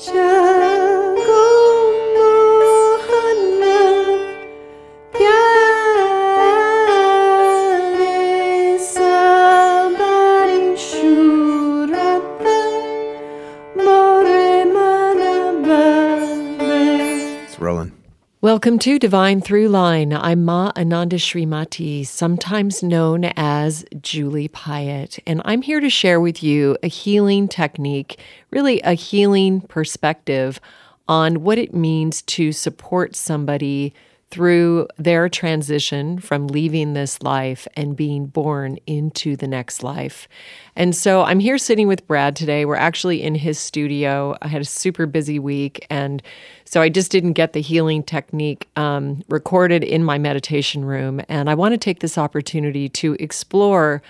just Welcome to Divine Through Line. I'm Ma Ananda Srimati, sometimes known as Julie Piatt, and I'm here to share with you a healing technique, really a healing perspective on what it means to support somebody through their transition from leaving this life and being born into the next life. And so I'm here sitting with Brad today. We're actually in his studio. I had a super busy week, and so I just didn't get the healing technique um, recorded in my meditation room. And I want to take this opportunity to explore.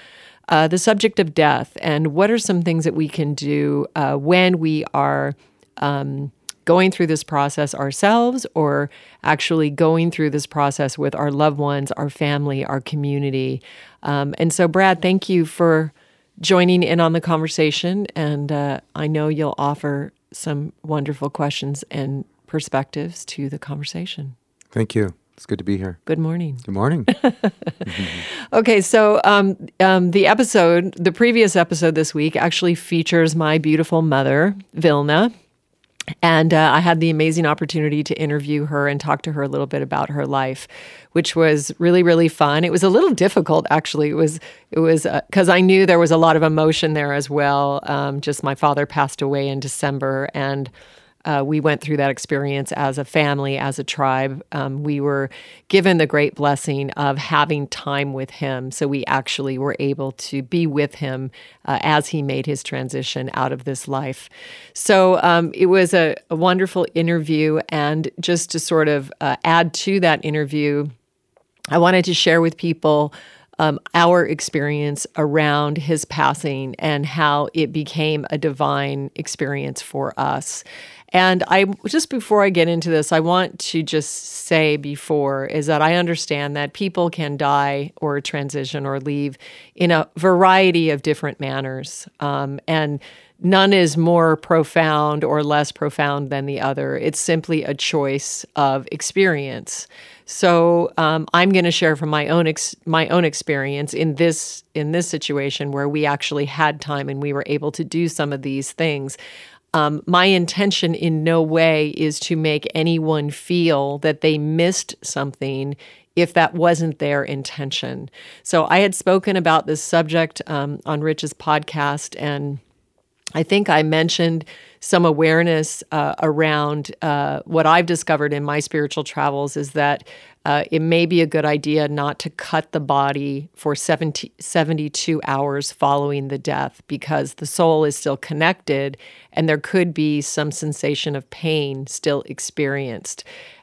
Uh, the subject of death and what are some things that we can do uh, when we are um, going through this process ourselves or actually going through this process with our loved ones, our family, our community. Um, and so, Brad, thank you for joining in on the conversation. And uh, I know you'll offer some wonderful questions and perspectives to the conversation. Thank you. It's good to be here. Good morning. Good morning. okay, so um, um, the episode, the previous episode this week, actually features my beautiful mother, Vilna. And uh, I had the amazing opportunity to interview her and talk to her a little bit about her life, which was really, really fun. It was a little difficult, actually. It was, it was because uh, I knew there was a lot of emotion there as well. Um, just my father passed away in December, and uh, we went through that experience as a family, as a tribe. Um, we were given the great blessing of having time with him. So we actually were able to be with him uh, as he made his transition out of this life. So um, it was a, a, wonderful interview. And just to sort of uh, add to that interview, I wanted to share with people. Um, our experience around his passing and how it became a divine experience for us. And I just before I get into this, I want to just say before is that I understand that people can die or transition or leave in a variety of different manners. Um, and none is more profound or less profound than the other. It's simply a choice of experience. So um, I'm going to share from my own ex- my own experience in this in this situation where we actually had time and we were able to do some of these things. Um, my intention in no way is to make anyone feel that they missed something if that wasn't their intention. So I had spoken about this subject um, on Rich's podcast, and I think I mentioned some awareness uh, around uh, what I've discovered in my spiritual travels is that uh, it may be a good idea not to cut the body for 70, 72 hours following the death because the soul is still connected and there could be some sensation of pain still experienced.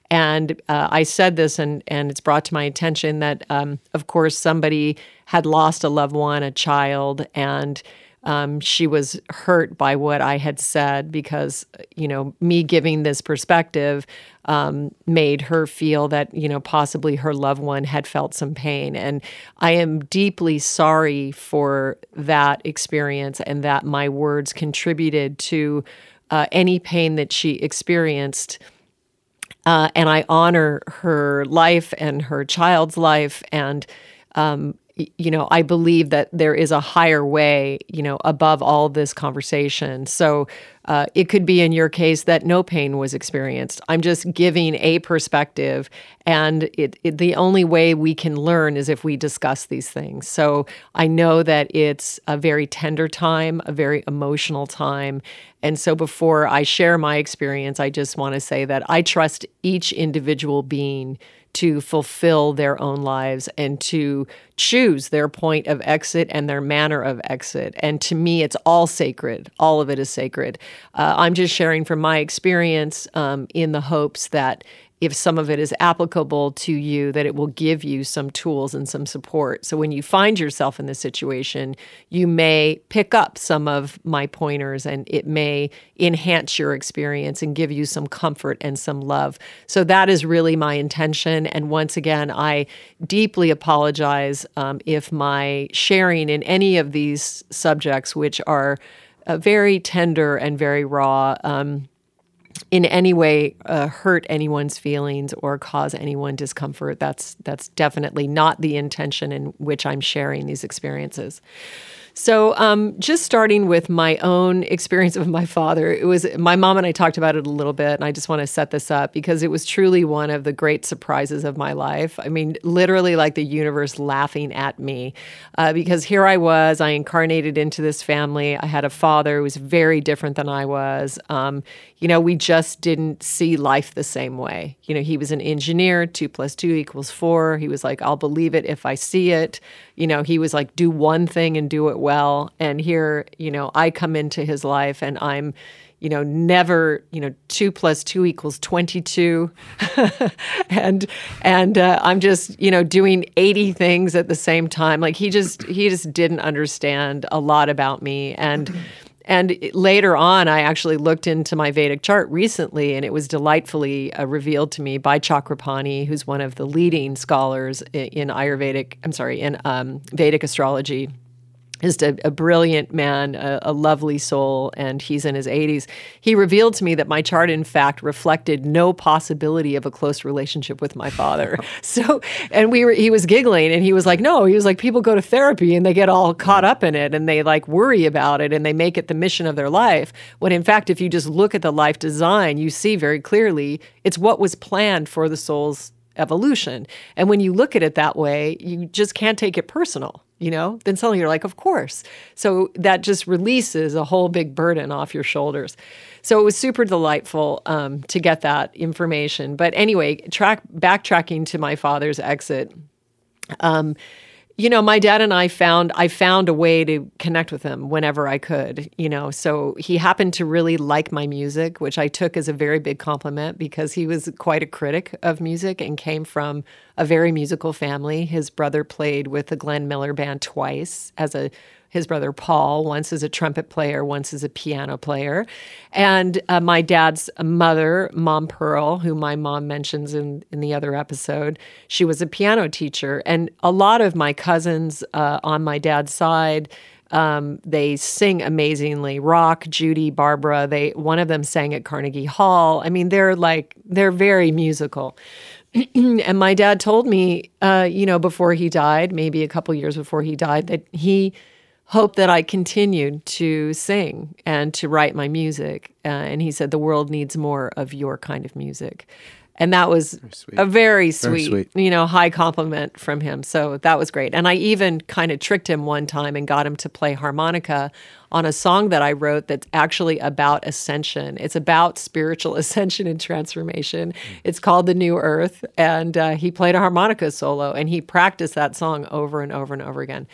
And uh, I said this, and, and it's brought to my attention that, um, of course, somebody had lost a loved one, a child, and um, she was hurt by what I had said because, you know, me giving this perspective um, made her feel that, you know, possibly her loved one had felt some pain. And I am deeply sorry for that experience and that my words contributed to uh, any pain that she experienced. Uh, and I honor her life and her child's life and um, you know, I believe that there is a higher way, you know, above all this conversation. So uh, it could be in your case that no pain was experienced. I'm just giving a perspective, and it, it, the only way we can learn is if we discuss these things. So I know that it's a very tender time, a very emotional time. And so before I share my experience, I just want to say that I trust each individual being to fulfill their own lives and to choose their point of exit and their manner of exit. And to me, it's all sacred. All of it is sacred. Uh, I'm just sharing from my experience um, in the hopes that if some of it is applicable to you, that it will give you some tools and some support. So when you find yourself in this situation, you may pick up some of my pointers and it may enhance your experience and give you some comfort and some love. So that is really my intention. And once again, I deeply apologize um, if my sharing in any of these subjects, which are uh, very tender and very raw, um, in any way uh, hurt anyone's feelings or cause anyone discomfort. That's that's definitely not the intention in which I'm sharing these experiences. So, um, just starting with my own experience of my father, it was my mom and I talked about it a little bit, and I just want to set this up because it was truly one of the great surprises of my life. I mean, literally like the universe laughing at me uh, because here I was, I incarnated into this family. I had a father who was very different than I was. Um, you know, we just didn't see life the same way. You know, he was an engineer, two plus two equals four. He was like, I'll believe it if I see it. You know, he was like, do one thing and do it well. And here, you know, I come into his life and I'm, you know, never, you know, two plus two equals 22. and, and uh, I'm just, you know, doing 80 things at the same time. Like he just, he just didn't understand a lot about me. And, and later on, I actually looked into my Vedic chart recently, and it was delightfully uh, revealed to me by Chakrapani, who's one of the leading scholars in, Ayurvedic, I'm sorry, in um, Vedic astrology just a, a brilliant man, a, a, lovely soul, and he's in his 80s. He revealed to me that my chart, in fact, reflected no possibility of a close relationship with my father. so, and we were, he was giggling, and he was like, "No," he was like, "People go to therapy and they get all caught up in it, and they like worry about it, and they make it the mission of their life." When in fact, if you just look at the life design, you see very clearly it's what was planned for the soul's evolution. And when you look at it that way, you just can't take it personal you know, then suddenly you're like, of course. So that just releases a whole big burden off your shoulders. So it was super delightful um, to get that information. But anyway, track backtracking to my father's exit. Um, you know, my dad and I found I found a way to connect with him whenever I could, you know. So he happened to really like my music, which I took as a very big compliment because he was quite a critic of music and came from a very musical family. His brother played with the Glenn Miller band twice as a his brother Paul, once as a trumpet player, once as a piano player. And uh, my dad's mother, Mom Pearl, who my mom mentions in, in the other episode, she was a piano teacher. And a lot of my cousins uh, on my dad's side, um, they sing amazingly. Rock, Judy, Barbara. They one of them sang at Carnegie Hall. I mean, they're like they're very musical. and my dad told me, uh, you know, before he died, maybe a couple years before he died, that he hope that I continued to sing and to write my music. Uh, and he said, The world needs more of your kind of music. And that was very a very sweet, very sweet, you know, high compliment from him. So that was great. And I even kind of tricked him one time and got him to play harmonica on a song that I wrote that's actually about ascension. It's about spiritual ascension and transformation. It's called The New Earth. And uh, he played a harmonica solo and he practiced that song over and over and over again.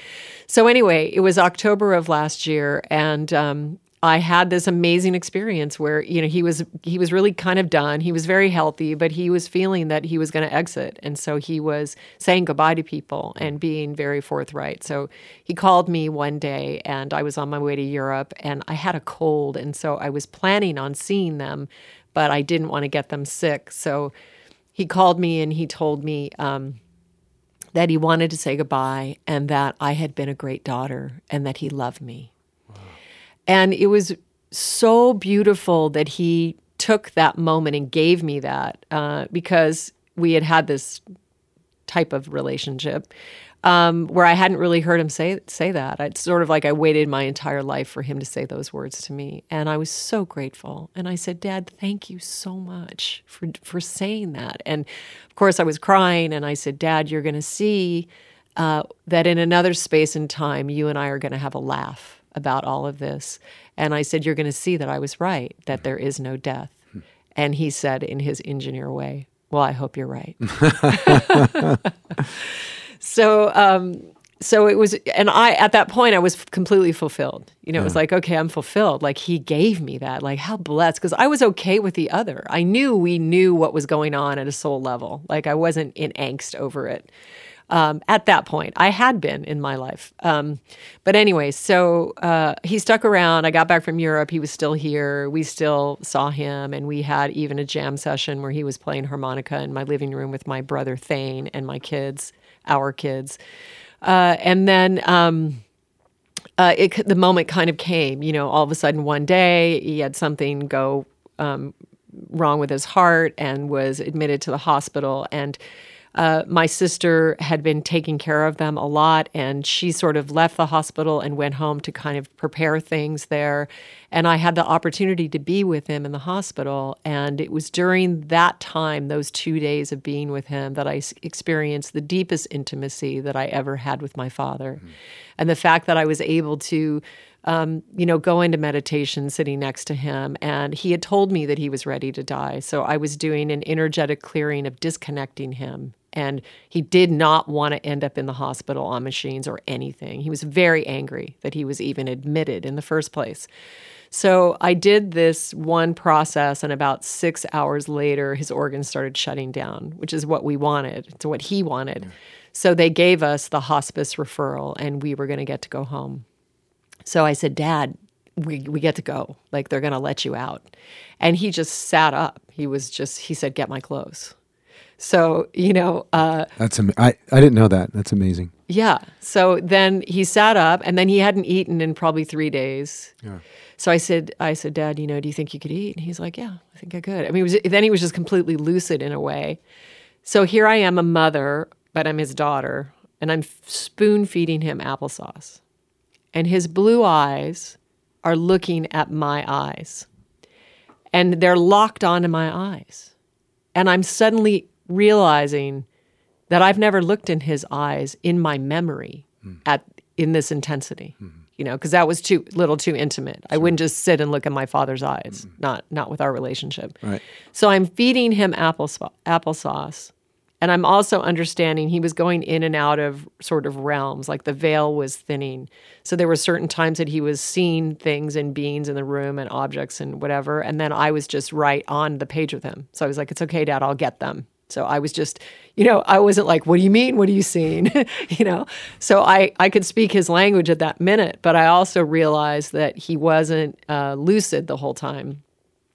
So, anyway, it was October of last year. And um, I had this amazing experience where you know he was he was really kind of done. He was very healthy, but he was feeling that he was going to exit, and so he was saying goodbye to people and being very forthright. So he called me one day, and I was on my way to Europe, and I had a cold, and so I was planning on seeing them, but I didn't want to get them sick. So he called me and he told me. Um, that he wanted to say goodbye and that I had been a great daughter and that he loved me. And it was so beautiful that he took that moment and gave me that uh, because we had had this type of relationship um, where I hadn't really heard him say say that. It's sort of like I waited my entire life for him to say those words to me, and I was so grateful. And I said, "Dad, thank you so much for for saying that." And of course, I was crying, and I said, "Dad, you're going to see uh, that in another space and time, you and I are going to have a laugh." About all of this. And I said, You're going to see that I was right, that there is no death. And he said in his engineer way, Well, I hope you're right. so, um, so it was, and I, at that point, I was completely fulfilled. You know, it was like, okay, I'm fulfilled. Like he gave me that. Like, how blessed. Because I was okay with the other. I knew we knew what was going on at a soul level. Like I wasn't in angst over it um, at that point. I had been in my life. Um, but anyway, so uh, he stuck around. I got back from Europe. He was still here. We still saw him, and we had even a jam session where he was playing harmonica in my living room with my brother Thane and my kids, our kids. Uh, and then um, uh, it, the moment kind of came, you know, all of a sudden one day he had something go um, wrong with his heart and was admitted to the hospital. And uh, my sister had been taking care of them a lot, and she sort of left the hospital and went home to kind of prepare things there. And I had the opportunity to be with him in the hospital. And it was during that time, those two days of being with him, that I experienced the deepest intimacy that I ever had with my father. Mm-hmm. And the fact that I was able to um, you know, go into meditation sitting next to him. And he had told me that he was ready to die. So I was doing an energetic clearing of disconnecting him. And he did not want to end up in the hospital on machines or anything. He was very angry that he was even admitted in the first place. So I did this one process, and about six hours later, his organs started shutting down, which is what we wanted. It's what he wanted. Yeah. So they gave us the hospice referral, and we were going to get to go home. So I said, Dad, we, we get to go. Like they're going to let you out. And he just sat up. He was just, he said, Get my clothes. So, you know, uh, that's, am- I, I didn't know that. That's amazing. Yeah. So then he sat up and then he hadn't eaten in probably three days. Yeah. So I said, I said, Dad, you know, do you think you could eat? And he's like, Yeah, I think I could. I mean, was, then he was just completely lucid in a way. So here I am, a mother, but I'm his daughter, and I'm spoon feeding him applesauce and his blue eyes are looking at my eyes. And they're locked onto my eyes. And I'm suddenly realizing that I've never looked in his eyes in my memory mm. at in this intensity. Mm. You know, because that was too little too intimate. Sure. I wouldn't just sit and look in my father's eyes, mm. not not with our relationship. Right. So I'm feeding him applesauce, applesauce and I'm also understanding he was going in and out of sort of realms, like the veil was thinning. So there were certain times that he was seeing things and beings in the room and objects and whatever. And then I was just right on the page with him. So I was like, it's okay, dad, I'll get them. So I was just, you know, I wasn't like, what do you mean? What are you seeing? you know? So I, I could speak his language at that minute, but I also realized that he wasn't uh, lucid the whole time.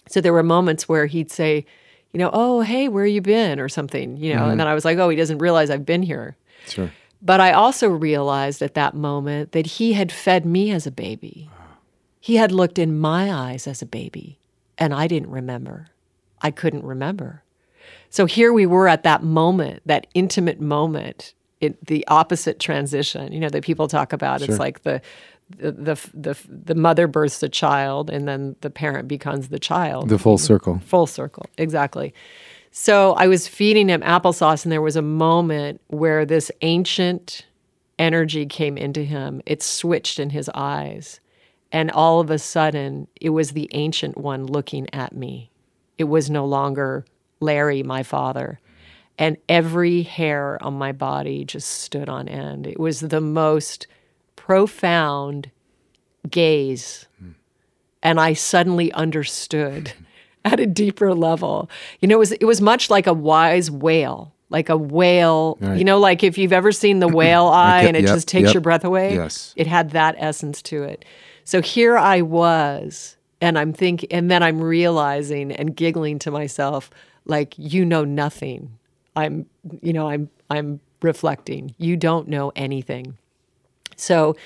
So there were moments where he'd say, you know, oh, hey, where you been or something, you know. Mm-hmm. And then I was like, oh, he doesn't realize I've been here. Sure. But I also realized at that moment that he had fed me as a baby. He had looked in my eyes as a baby, and I didn't remember. I couldn't remember. So here we were at that moment, that intimate moment, it, the opposite transition, you know, that people talk about. Sure. It's like the the, the the mother births a child and then the parent becomes the child. The full circle. Full circle, exactly. So I was feeding him applesauce, and there was a moment where this ancient energy came into him. It switched in his eyes, and all of a sudden, it was the ancient one looking at me. It was no longer Larry, my father. And every hair on my body just stood on end. It was the most profound gaze. Mm. And I suddenly understood at a deeper level. You know, it was it was much like a wise whale, like a whale. Right. You know, like if you've ever seen the whale eye and it yep, just takes yep. your breath away. Yes, it had that essence to it. So here I was, and I'm thinking, and then I'm realizing and giggling to myself, like you know nothing. I'm, you know, I'm I'm reflecting. You don't know anything. So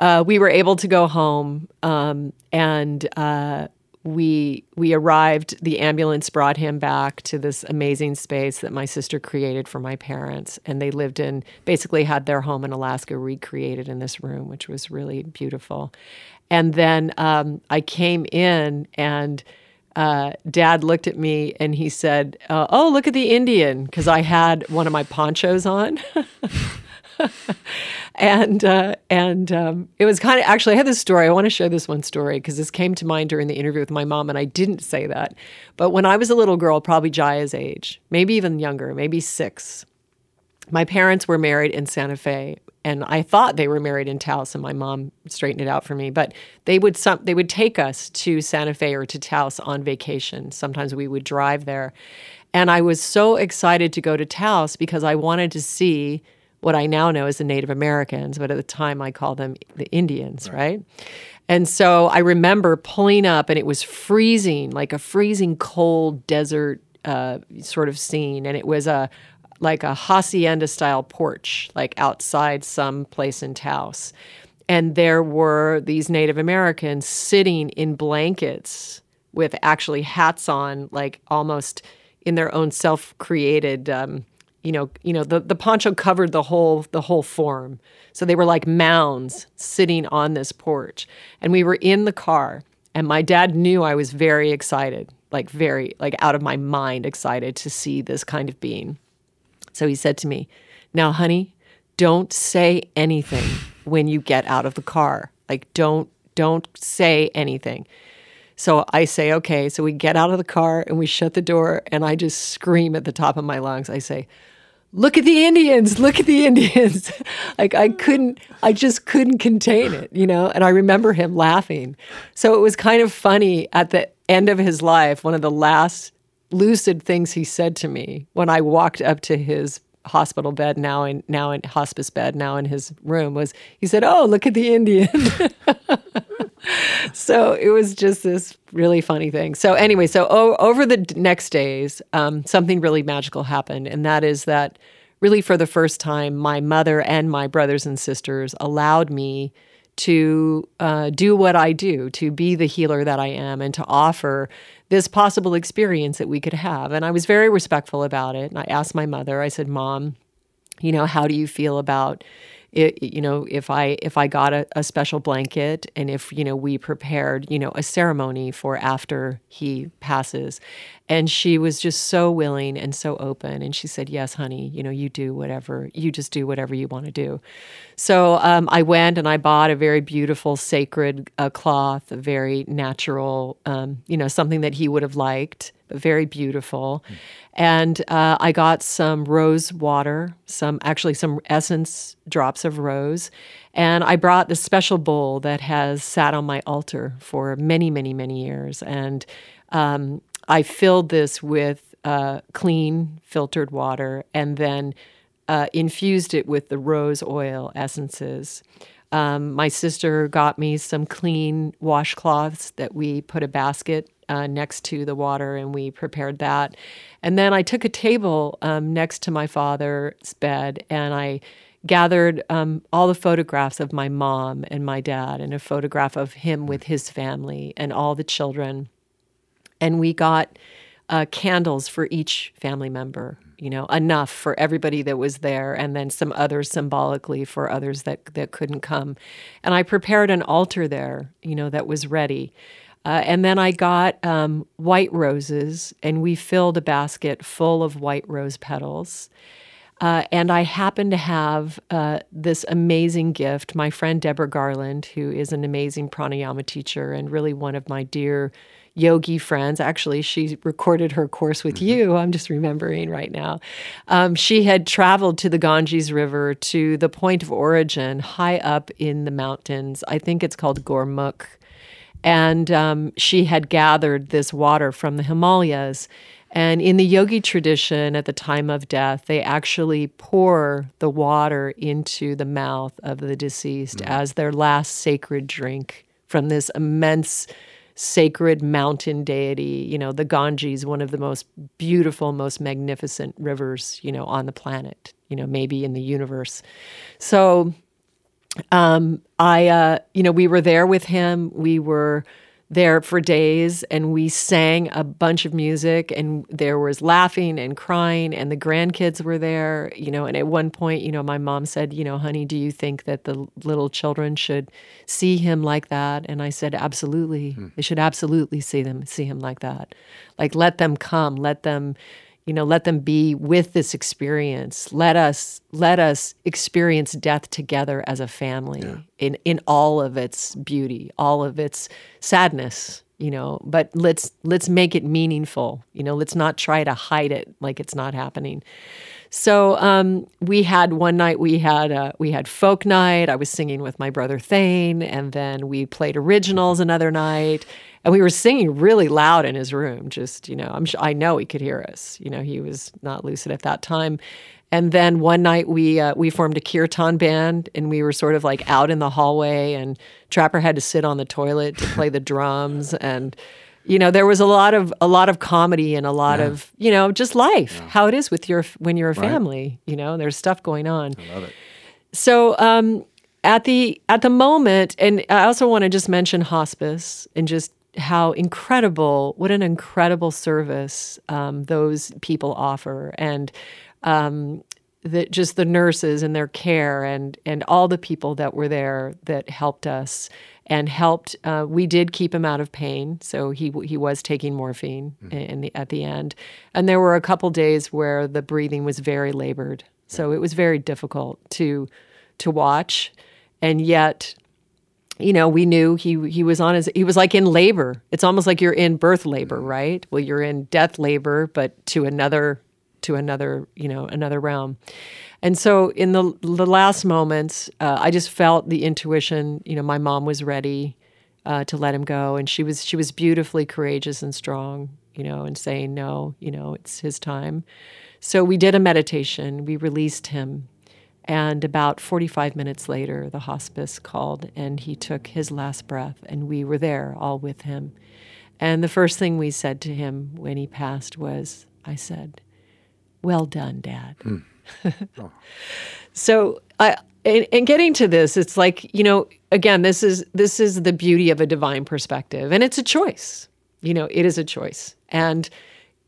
uh, we were able to go home, um, and uh, we we arrived. The ambulance brought him back to this amazing space that my sister created for my parents, and they lived in. Basically, had their home in Alaska recreated in this room, which was really beautiful. And then um, I came in and. Uh, dad looked at me and he said, uh, "Oh, look at the Indian," because I had one of my ponchos on. and uh, and um, it was kind of actually I had this story. I want to share this one story because this came to mind during the interview with my mom, and I didn't say that. But when I was a little girl, probably Jaya's age, maybe even younger, maybe six, my parents were married in Santa Fe, and I thought they were married in Taos, and my mom straightened it out for me. But they would some they would take us to Santa Fe or to Taos on vacation. Sometimes we would drive there, and I was so excited to go to Taos because I wanted to see what I now know as the Native Americans, but at the time I called them the Indians, right? right? And so I remember pulling up and it was freezing, like a freezing cold desert uh, sort of scene. And it was a like a hacienda style porch, like outside some place in Taos. And there were these Native Americans sitting in blankets with actually hats on, like almost in their own self-created. Um, you know, you know, the, the poncho covered the whole the whole form. So they were like mounds sitting on this porch. And we were in the car, and my dad knew I was very excited, like very like out of my mind excited to see this kind of being. So he said to me, "Now, honey, don't say anything when you get out of the car. Like don't don't say anything." So I say, okay. So we get out of the car and we shut the door, and I just scream at the top of my lungs. I say, look at the Indians, look at the Indians. like I couldn't, I just couldn't contain it, you know? And I remember him laughing. So it was kind of funny at the end of his life, one of the last lucid things he said to me when I walked up to his hospital bed now in now in hospice bed now in his room was he said oh look at the indian so it was just this really funny thing. So anyway, so o- over the next days, um, something really magical happened, and that is that really for the first time, my mother and my brothers and sisters allowed me to uh, do what I do, to be the healer that I am, and to offer this possible experience that we could have. And I was very respectful about it. And I asked my mother, I said, Mom, you know, how do you feel about it, you know, if I if I got a, a, special blanket and if you know we prepared, you know, a ceremony for after he passes, and she was just so willing and so open, and she said, "Yes, honey, you know, you do whatever you just do whatever you want to do." So um, I went and I bought a very beautiful sacred uh, cloth, a very natural, um, you know, something that he would have liked very beautiful. Mm. And uh, I got some rose water, some actually some essence drops of rose. And I brought this special bowl that has sat on my altar for many, many, many years. And um, I filled this with uh, clean, filtered water and then uh, infused it with the rose oil essences. Um, my sister got me some clean washcloths that we put a basket uh, next to the water, and we prepared that. And then I took a table um, next to my father's bed, and I gathered um, all the photographs of my mom and my dad, and a photograph of him with his family and all the children. And we got uh, candles for each family member, you know, enough for everybody that was there, and then some others symbolically for others that, that couldn't come. And I prepared an altar there, you know, that was ready. Uh, and then I got um, white roses, and we filled a basket full of white rose petals. Uh, and I happened to have uh, this amazing gift. My friend Deborah Garland, who is an amazing pranayama teacher and really one of my dear yogi friends. Actually, she recorded her course with mm-hmm. you. I'm just remembering right now. Um, she had traveled to the Ganges River to the point of origin, high up in the mountains. I think it's called Gomukh and um, she had gathered this water from the Himalayas. And in the yogi tradition, at the time of death, they actually pour the water into the mouth of the deceased mm-hmm. as their last sacred drink from this immense sacred mountain deity. You know, the Ganges, one of the most beautiful, most magnificent rivers, you know, on the planet, you know, maybe in the universe. So um, I, uh, you know, we were there with him. We were there for days and we sang a bunch of music and there was laughing and crying and the grandkids were there you know and at one point you know my mom said you know honey do you think that the little children should see him like that? And i said absolutely. Hmm. they should absolutely see them see him like that. Like let them come let them you know let them be with this experience. Let us let us experience death together as a family yeah. in in all of its beauty all of its sadness you know. But let's let's make it meaningful you know. Let's not try to hide it like it's not happening so um, we had one night we had uh, we had folk night. I was singing with my brother Thane, and then we played originals another night, and we were singing really loud in his room. Just you know, I'm I know he could hear us. You know, he was not lucid at that time. And then one night we uh, we formed a kirtan band, and we were sort of like out in the hallway, and Trapper had to sit on the toilet to play the drums, and you know there was a lot of a lot of comedy and a lot yeah. of you know just life, yeah. how it is with your when you're a family. Right. You know, there's stuff going on. I love it. So um, at the at the moment, and I also want to just mention hospice and just how incredible, what an incredible service um, those people offer, and um, the, just the nurses and their care, and and all the people that were there that helped us and helped. Uh, we did keep him out of pain, so he he was taking morphine in the, at the end, and there were a couple days where the breathing was very labored, so it was very difficult to to watch, and yet you know, we knew he he was on his he was like in labor. It's almost like you're in birth labor, right? Well, you're in death labor, but to another to another, you know, another realm. And so in the the last moments, uh, I just felt the intuition, you know, my mom was ready uh, to let him go and she was she was beautifully courageous and strong, you know, and saying no, you know, it's his time. So we did a meditation. We released him and about 45 minutes later, the hospice called and he took his last breath, and we were there all with him. And the first thing we said to him when he passed was, I said, Well done, Dad. Mm. oh. So, I, in getting to this, it's like, you know, again, this is this is the beauty of a divine perspective, and it's a choice. You know, it is a choice. And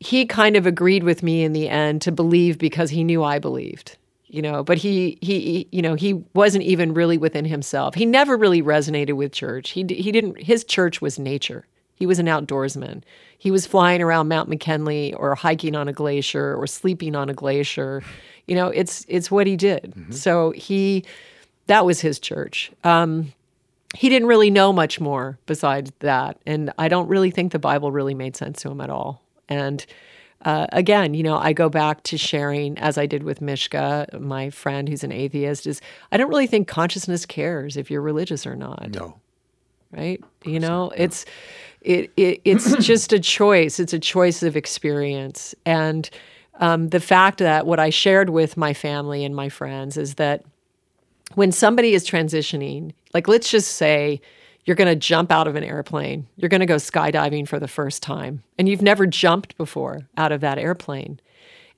he kind of agreed with me in the end to believe because he knew I believed you know but he he you know he wasn't even really within himself he never really resonated with church he he didn't his church was nature he was an outdoorsman he was flying around mount mckinley or hiking on a glacier or sleeping on a glacier you know it's it's what he did mm-hmm. so he that was his church um, he didn't really know much more besides that and i don't really think the bible really made sense to him at all and uh, again, you know, I go back to sharing, as I did with Mishka, my friend who's an atheist, is I don't really think consciousness cares if you're religious or not. No. Right? You know, it's it, it it's just a choice. It's a choice of experience. And um, the fact that what I shared with my family and my friends is that when somebody is transitioning, like let's just say you're going to jump out of an airplane. You're going to go skydiving for the first time, and you've never jumped before out of that airplane.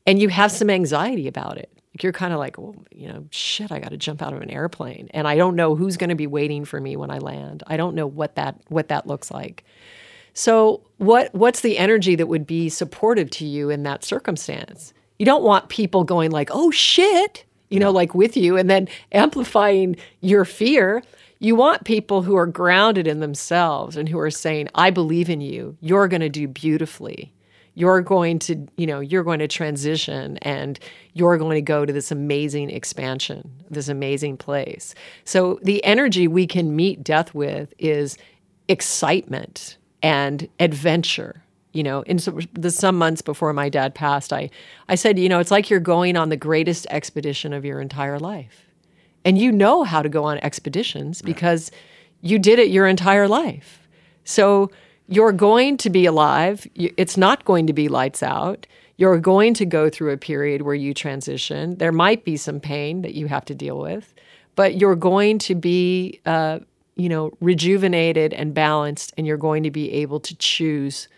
And you have some anxiety about it. Like you're kind of like, well, you know, shit, I got to jump out of an airplane, and I don't know who's going to be waiting for me when I land. I don't know what that what that looks like. So, what what's the energy that would be supportive to you in that circumstance? You don't want people going like, "Oh shit," you know, like with you and then amplifying your fear. You want people who are grounded in themselves and who are saying, I believe in you. You're going to do beautifully. You're going to, you know, you're going to transition and you're going to go to this amazing expansion, this amazing place. So the energy we can meet death with is excitement and adventure you know in the some months before my dad passed i i said you know it's like you're going on the greatest expedition of your entire life and you know how to go on expeditions because you did it your entire life. So you're going to be alive. It's not going to be lights out. You're going to go through a period where you transition. There might be some pain that you have to deal with, but you're going to be, uh, you know, rejuvenated and balanced, and you're going to be able to choose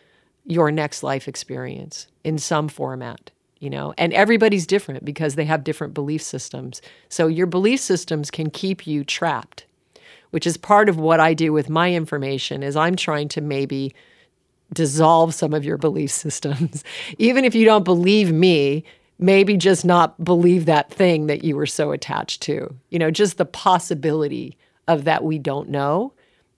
your next life experience in some format you know? And everybody's different because they have different belief systems. So your belief systems can keep you trapped which is part of what i do with my information is i'm trying to maybe dissolve some of your belief systems. Even if you don't believe me maybe just not believe that thing that you were so attached to. You know just the possibility of that we don't know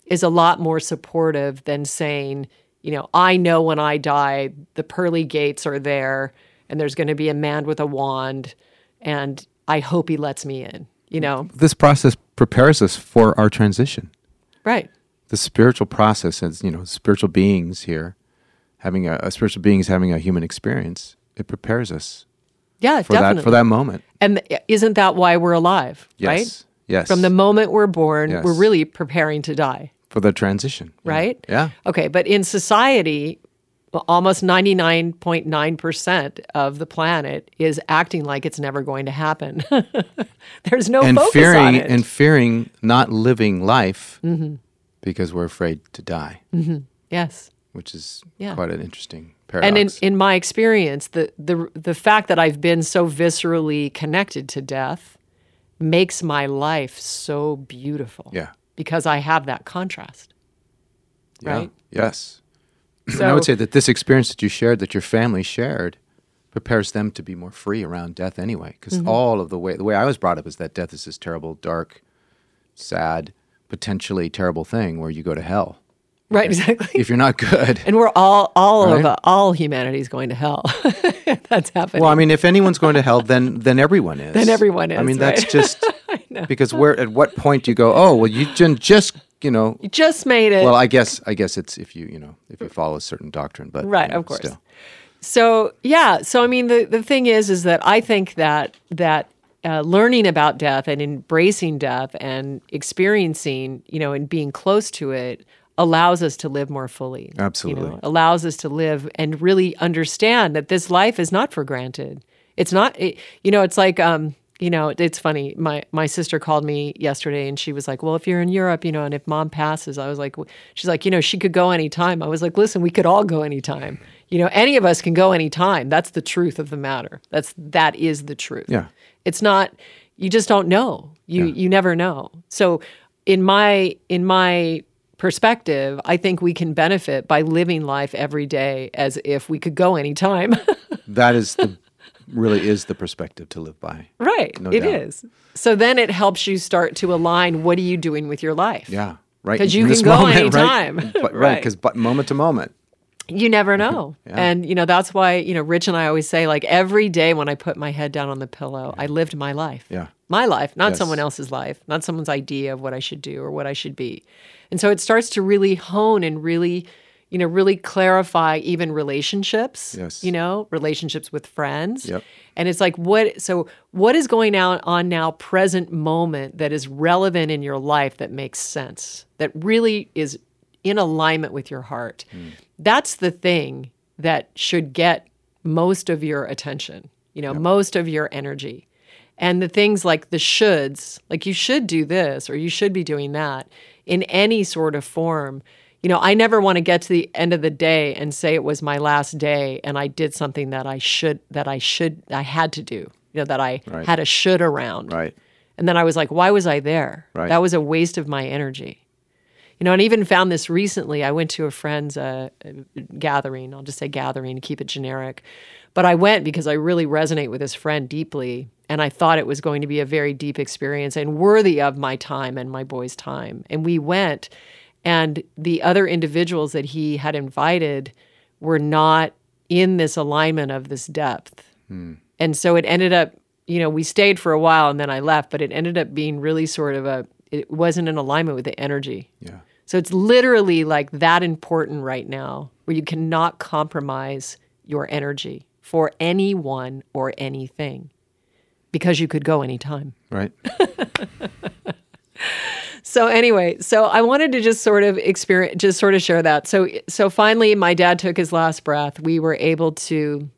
is a lot more supportive than saying you know i know when i die the pearly gates are there and there's going to be a man with a wand and I hope he lets me in, you know. This process prepares us for our transition. Right. The spiritual process as, you know, spiritual beings here having a, a spiritual beings having a human experience, it prepares us. Yeah, for definitely. that for that moment. And isn't that why we're alive, yes. right? Yes. From the moment we're born, yes. we're really preparing to die. For the transition. Right? Yeah. Okay, but in society, almost 99.9% of the planet is acting like it's never going to happen. There's no and focus fearing. And fearing not living life mm-hmm. because we're afraid to die. Mm-hmm. Yes. Which is yeah. quite an interesting paradox. And in, in my experience, the, the, the fact that I've been so viscerally connected to death makes my life so beautiful. Yeah. Because I have that contrast. Yeah. right? Yes. and I would say that this experience that you shared, that your family shared, prepares them to be more free around death anyway. Because Mm-hmm. all of the way the way I was brought up is that death is this terrible, dark, sad, potentially terrible thing where you go to hell Right, exactly. if you're not good. and we're all all of uh, all humanity is going to hell. That's happening. well, I mean, if anyone's going to hell, then then everyone is. Then everyone is. I mean, is, that's right? just because where at what point do you go? Oh, well, you just you know. you just made it. Well, I guess I guess it's if you you know if you follow a certain doctrine, but Right, you know, of course. still. So yeah, so I mean the the thing is is that I think that that uh, learning about death and embracing death and experiencing you know and being close to it allows us to live more fully. you Absolutely. know, allows us to live and really understand that this life is not for granted. It's not. It, you know, it's like um. You know, it's funny. My my sister called me yesterday, and she was like, "Well, if you're in Europe, you know, and if mom passes, I was like, she's like, you know, she could go anytime." I was like, "Listen, we could all go anytime. You know, any of us can go anytime. That's the truth of the matter. That's that is the truth. Yeah. It's not. You just don't know. You you never know. So, in my in my perspective, I think we can benefit by living life every day as if we could go anytime. That is the really is the perspective to live by. right. No It doubt. is. So then it helps you start to align what are you doing with your life? Yeah, Right. Because you In can go moment, anytime. Right, but, right, Right. because but moment to moment. You never know. Yeah. And, you know, that's why, you know, Rich and I always say, like, every day when I put my head down on the pillow, I lived my life. Yeah. My life, not Yes. someone else's life, not someone's idea of what I should do or what I should be. And so it starts to really hone and really, you know, really clarify even relationships. Yes. You know, relationships with friends. Yep. And it's like, what, so what is going on now, present moment that is relevant in your life that makes sense, that really is in alignment with your heart? Hmm. That's the thing that should get most of your attention, you know, most of your energy. And the things like the shoulds, like you should do this or you should be doing that in any sort of form. You know, I never want to get to the end of the day and say it was my last day and I did something that I should, that I should, I had to do, you know, that I Right. had a should around. Right. And then I was like, why was I there? Right. That was a waste of my energy. You know, and I even found this recently. I went to a friend's uh, gathering. I'll just say gathering to keep it generic. But I went because I really resonate with this friend deeply. And I thought it was going to be a very deep experience and worthy of my time and my boy's time. And we went, and the other individuals that he had invited were not in this alignment of this depth. And so it ended up, you know, we stayed for a while and then I left, but it ended up being really sort of a, it wasn't in alignment with the energy. Yeah. So it's literally like that important right now where you cannot compromise your energy for anyone or anything because you could go anytime. Right. So anyway, so I wanted to just sort of experience, just sort of share that. So so finally, my dad took his last breath. We were able to.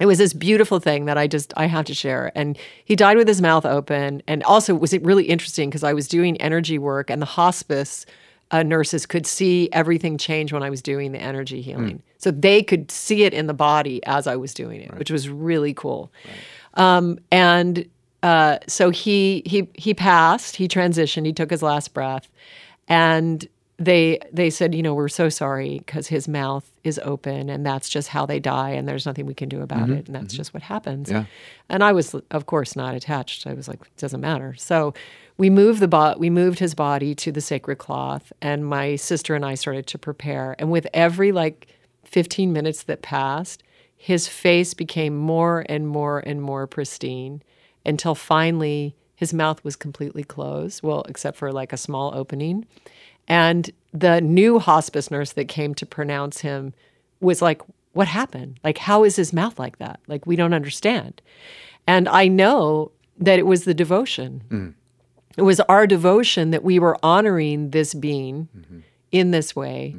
It was this beautiful thing that I just I have to share. And he died with his mouth open. And also, was it really interesting because I was doing energy work, and the hospice uh, nurses could see everything change when I was doing the energy healing. So they could see it in the body as I was doing it, which was really cool. Um, and uh, so he he he passed. He transitioned. He took his last breath, and they they said, you know, we're so sorry because his mouth is open, and that's just how they die, and there's nothing we can do about mm-hmm. it, and that's mm-hmm. just what happens. Yeah. And I was, of course, not attached. I was like, it doesn't matter. So we moved the bo- we moved his body to the sacred cloth, and my sister and I started to prepare. And with every like 15 minutes that passed, his face became more and more and more pristine until finally his mouth was completely closed. Well, except for like a small opening. And the new hospice nurse that came to pronounce him was like, What happened? Like, how is his mouth like that? Like, we don't understand. And I know that it was the devotion. Mm-hmm. It was our devotion that we were honoring this being mm-hmm. in this way.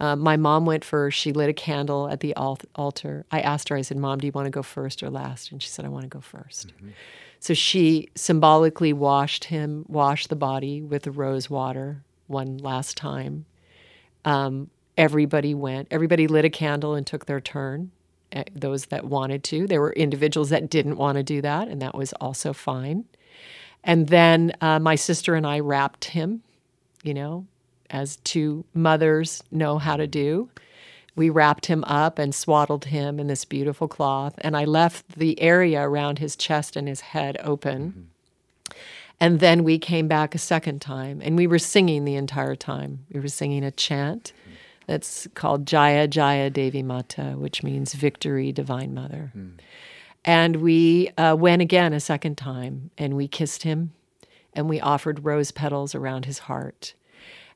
Uh, my mom went first. She lit a candle at the al- altar. I asked her, I said, Mom, do you want to go first or last? And she said, I want to go 1st So she symbolically washed him, washed the body with the rose water one last time. Um, everybody went, everybody lit a candle and took their turn. eh, Those that wanted to. There were individuals that didn't want to do that, and that was also fine. And then uh, my sister and I wrapped him, you know, as two mothers know how to do. We wrapped him up and swaddled him in this beautiful cloth, and I left the area around his chest and his head open. And then we came back a second time, and we were singing the entire time. We were singing a chant that's called Jaya Jaya Devi Mata, which means victory, divine mother. And we uh, went again a second time, and we kissed him, and we offered rose petals around his heart.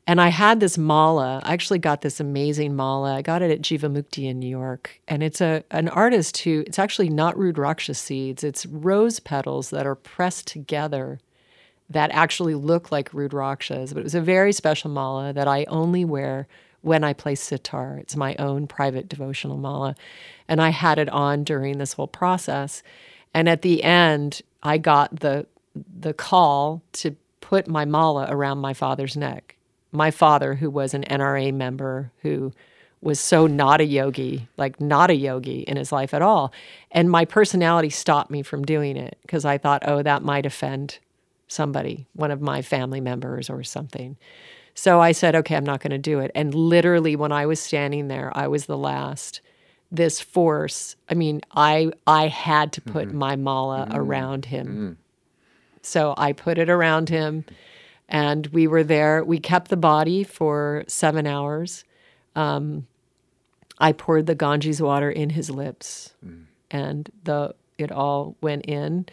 And I had this mala. I actually got this amazing mala. I got it at Jivamukti in New York. And it's a an artist who it's actually not Rudraksha seeds. It's rose petals that are pressed together that actually look like Rudrakshas. But it was a very special mala that I only wear when I play sitar. It's my own private devotional mala. And I had it on during this whole process. And at the end, I got the the call to put my mala around my father's neck my father, who was an NRA member, who was so not a yogi, like not a yogi in his life at all. And my personality stopped me from doing it because I thought, oh, that might offend somebody, one of my family members or something. So I said, okay, I'm not going to do it. And literally, when I was standing there, I was the last. This force, I mean, I I had to put mm-hmm. my mala mm-hmm. around him. Mm-hmm. So I put it around him and we were there. We kept the body for seven hours. Um, I poured the Ganges water in his lips, mm. and the it all went in.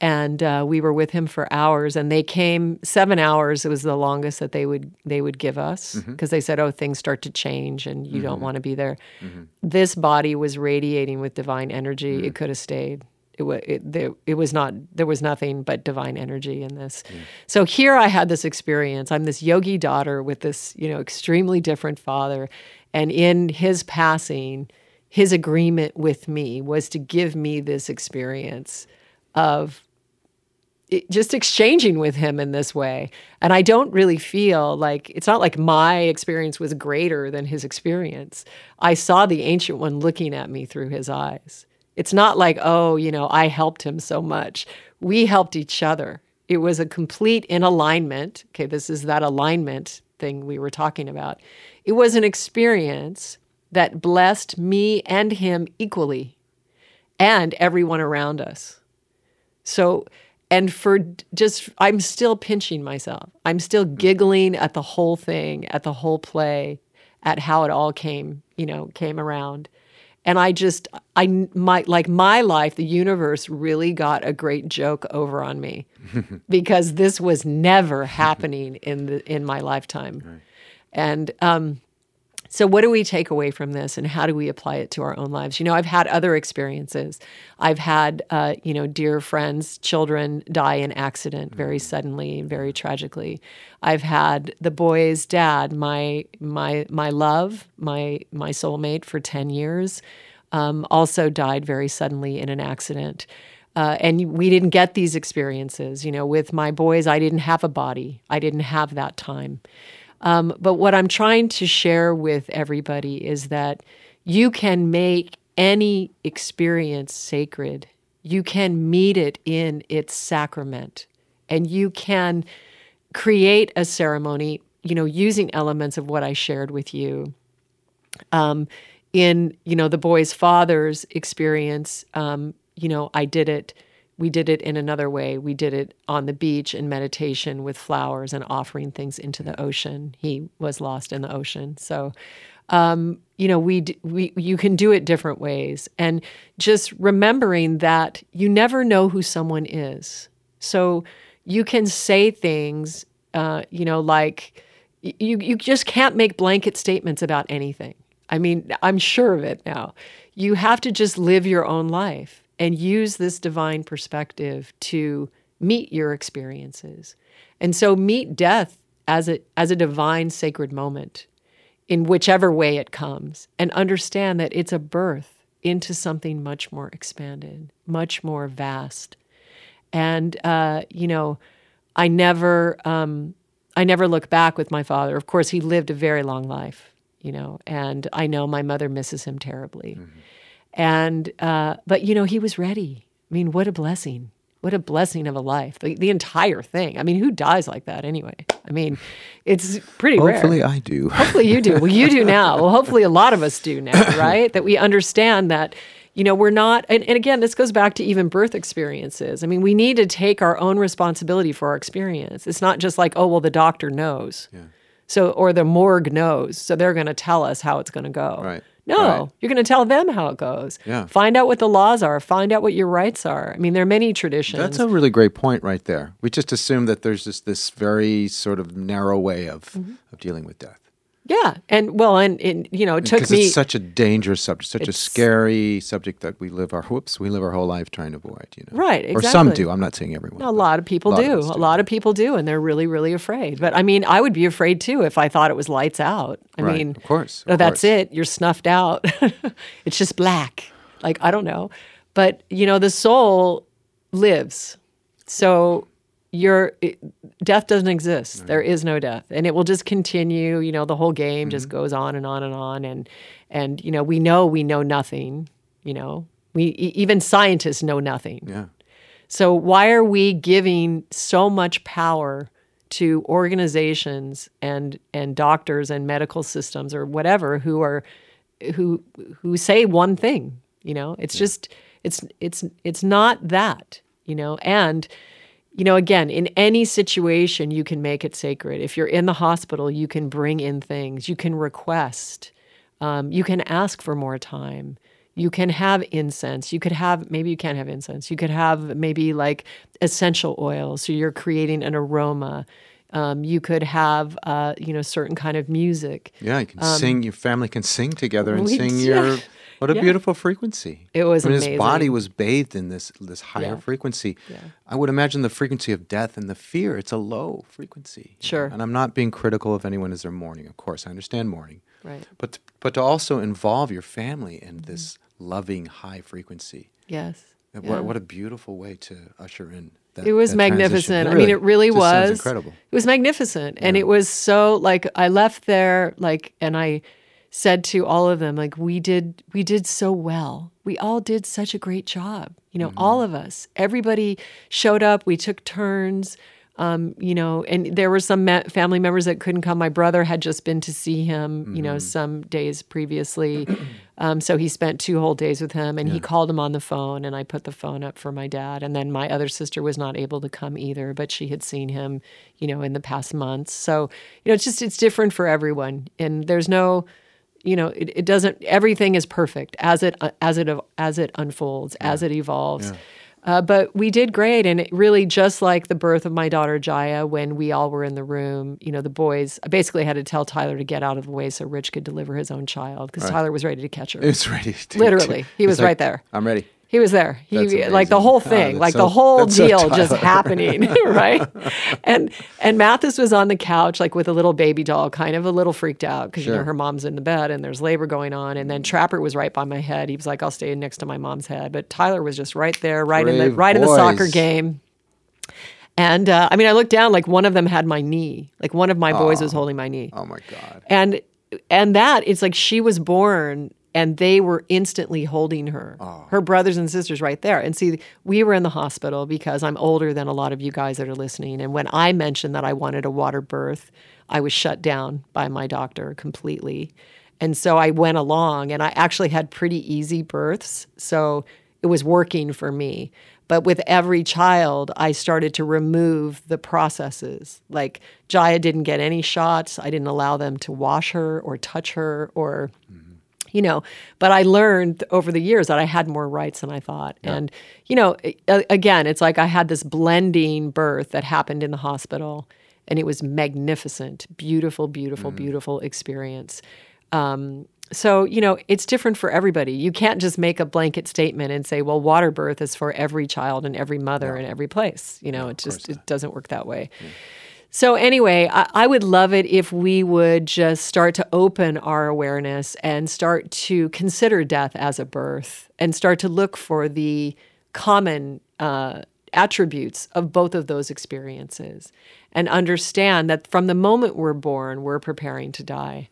And uh, we were with him for hours, and they came seven hours. It was the longest that they would they would give us because mm-hmm. they said, "Oh, things start to change, and you mm-hmm. don't want to be there." Mm-hmm. This body was radiating with divine energy. It mm. could have stayed it was it, there, it was not there was nothing but divine energy in this mm. so here i had this experience i'm this yogi daughter with this you know extremely different father and in his passing his agreement with me was to give me this experience of just exchanging with him in this way and i don't really feel like it's not like my experience was greater than his experience i saw the ancient one looking at me through his eyes it's not like, oh, you know, I helped him so much. We helped each other. It was a complete in alignment. Okay, this is that alignment thing we were talking about. It was an experience that blessed me and him equally and everyone around us. So, and for just, I'm still pinching myself. I'm still giggling at the whole thing, at the whole play, at how it all came, you know, came around and i just i my like my life the universe really got a great joke over on me because this was never happening in the in my lifetime right. and um so, what do we take away from this, and how do we apply it to our own lives? You know, I've had other experiences. I've had, uh, you know, dear friends, children die in accident very mm-hmm. suddenly, very tragically. I've had the boy's dad, my my my love, my my soulmate for ten years, um, also died very suddenly in an accident. Uh, and we didn't get these experiences. You know, with my boys, I didn't have a body. I didn't have that time. Um, but what I'm trying to share with everybody is that you can make any experience sacred. You can meet it in its sacrament, and you can create a ceremony, you know, using elements of what I shared with you. Um, in you know the boy's father's experience, um, you know, I did it we did it in another way. We did it on the beach in meditation with flowers and offering things into the ocean. He was lost in the ocean. So, um, you know, we, we, you can do it different ways. And just remembering that you never know who someone is. So you can say things, uh, you know, like you, you just can't make blanket statements about anything. I mean, I'm sure of it now. You have to just live your own life and use this divine perspective to meet your experiences. And so meet death as a as a divine sacred moment in whichever way it comes and understand that it's a birth into something much more expanded, much more vast. And uh, you know, I never um, I never look back with my father. Of course, he lived a very long life, you know, and I know my mother misses him terribly. Mm-hmm. And, uh, but you know, he was ready. I mean, what a blessing. What a blessing of a life. The, the entire thing. I mean, who dies like that anyway? I mean, it's pretty rare. Hopefully, I do. Hopefully you do. Well, you do now. Well, hopefully a lot of us do now, right? that we understand that, you know, we're not, and, and again, this goes back to even birth experiences. I mean, we need to take our own responsibility for our experience. It's not just like, oh, well, the doctor knows. Yeah. So, or the morgue knows. So they're going to tell us how it's going to go. Right. No, Right. you're going to tell them how it goes. Yeah. Find out what the laws are. Find out what your rights are. I mean, there are many traditions. That's a really great point right there. We just assume that there's just this very sort of narrow way of, Mm-hmm. of dealing with death. Yeah. And well, and, and you know, it took Because me. it's such a dangerous subject, such a scary subject that we live our whoops, we live our whole life trying to avoid. You know, Right, Exactly. Or some do. I'm not saying everyone. A lot of people lot of do. us a lot of people do, and they're really, really afraid. But I mean, I would be afraid too if I thought it was lights out. I Right, mean, of course, of oh, that's course. it. You're snuffed out. it's just black. Like I don't know, but you know, the soul lives. So your death doesn't exist. There is no death, and it will just continue. You know, the whole game just Mm-hmm. goes on and on and on, and and you know, we know we know nothing. You know, we even scientists know nothing. Yeah. So why are we giving so much power to organizations and and doctors and medical systems or whatever who are who who say one thing, you know? It's just it's it's it's not that, you know? And you know, again, in any situation, you can make it sacred. If you're in the hospital, you can bring in things, you can request, um, you can ask for more time. You can have incense. You could have, maybe you can't have incense. You could have maybe like essential oils. So you're creating an aroma. Um, you could have, uh, you know, certain kind of music. Yeah, you can sing. Your family can sing together and Um, sing yeah. your. What a Yeah. beautiful frequency! It was I mean, his body was bathed in this this higher Yeah. frequency. Yeah. I would imagine the frequency of death and the fear. It's a low frequency. Sure. And I'm not being critical of anyone as they're mourning. Of course, I understand mourning. Right. But but to also involve your family in Mm-hmm. this loving high frequency. Yes. Yeah. What what a beautiful way to usher in. That, It was magnificent. I mean, it really was. incredible. It was magnificent. And it was so like I left there like and I said to all of them like we did we did so well. We all did such a great job. You know, mm-hmm. all of us. Everybody showed up. We took turns. Um, you know, and there were some ma- family members that couldn't come. My brother had just been to see him, you know, some days previously. Um, so he spent two whole days with him and he called him on the phone and I put the phone up for my dad. And then my other sister was not able to come either, but she had seen him, you know, in the past months. So, you know, it's just, it's different for everyone. And there's no, you know, it, it doesn't, everything is perfect as it, as it, as it unfolds, as it evolves. Uh, but we did great. And it really, just like the birth of my daughter Jaya, when we all were in the room, you know, the boys, I basically had to tell Tyler to get out of the way so Rich could deliver his own child because Tyler was ready to catch her. It's ready. To, Literally, he It's was like, right there. I'm ready. He was there. He like the whole Oh, thing, like so- the whole that's so deal just happening, right? And and Mathis was on the couch like with a little baby doll, kind of a little freaked out because you know her mom's in the bed and there's labor going on. And then Trapper was right by my head. He was like, "I'll stay next to my mom's head," but Tyler was just right there, right in the Brave right in the soccer game. And uh, I mean, I looked down, like one of them had my knee, like one of my boys was holding my knee Oh my God. and and that it's like she was born and they were instantly holding her. Ah. Her brothers and sisters right there. And see we were in the hospital because i'm older than a lot of you guys that are listening. And when i mentioned that i wanted a water birth i was shut down by my doctor completely. And so i went along and i actually had pretty easy births. So it was working for me. But with every child, I started to remove the processes. Like Jaya didn't get any shots. I didn't allow them to wash her or touch her or, mm-hmm. You know, but I learned over the years that I had more rights than I thought. And, you know, again, it's like I had this blending birth that happened in the hospital and it was magnificent, beautiful, beautiful, beautiful experience. Um, so, you know, it's different for everybody. You can't just make a blanket statement and say, well, water birth is for every child and every mother in every place. You know, it just it doesn't work that way. So, anyway, I, I would love it if we would just start to open our awareness and start to consider death as a birth and start to look for the common uh, attributes of both of those experiences and understand that from the moment we're born, we're preparing to die.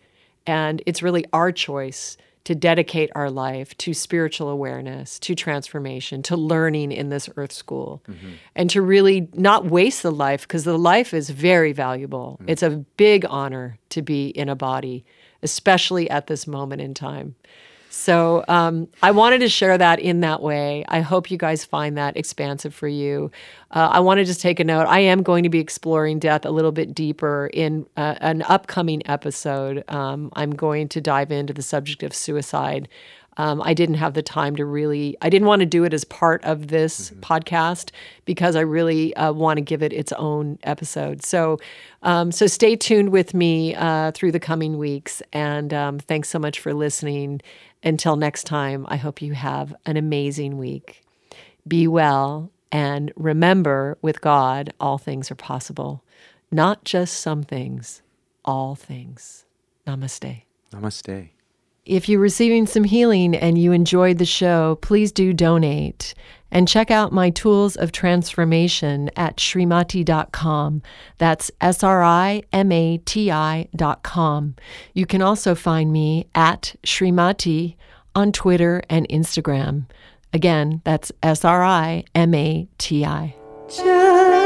And it's really our choice to dedicate our life to spiritual awareness, to transformation, to learning in this earth school, mm-hmm. and to really not waste the life because the life is very valuable. Mm-hmm. It's a big honor to be in a body, especially at this moment in time. So um, I wanted to share that in that way. I hope you guys find that expansive for you. Uh, I want to just take a note. I am going to be exploring death a little bit deeper in uh, an upcoming episode. Um, I'm going to dive into the subject of suicide. Um, I didn't have the time to really, I didn't want to do it as part of this mm-hmm. podcast because I really uh, want to give it its own episode. So, um, so stay tuned with me uh, through the coming weeks. And um, thanks so much for listening. Until next time, I hope you have an amazing week. Be well and remember with God, all things are possible. Not just some things, all things. Namaste. Namaste. If you're receiving some healing and you enjoyed the show, please do donate and check out my tools of transformation at srimati.com. That's S R I M A T I.com. You can also find me at Srimati on Twitter and Instagram. Again, that's S R I M A T I.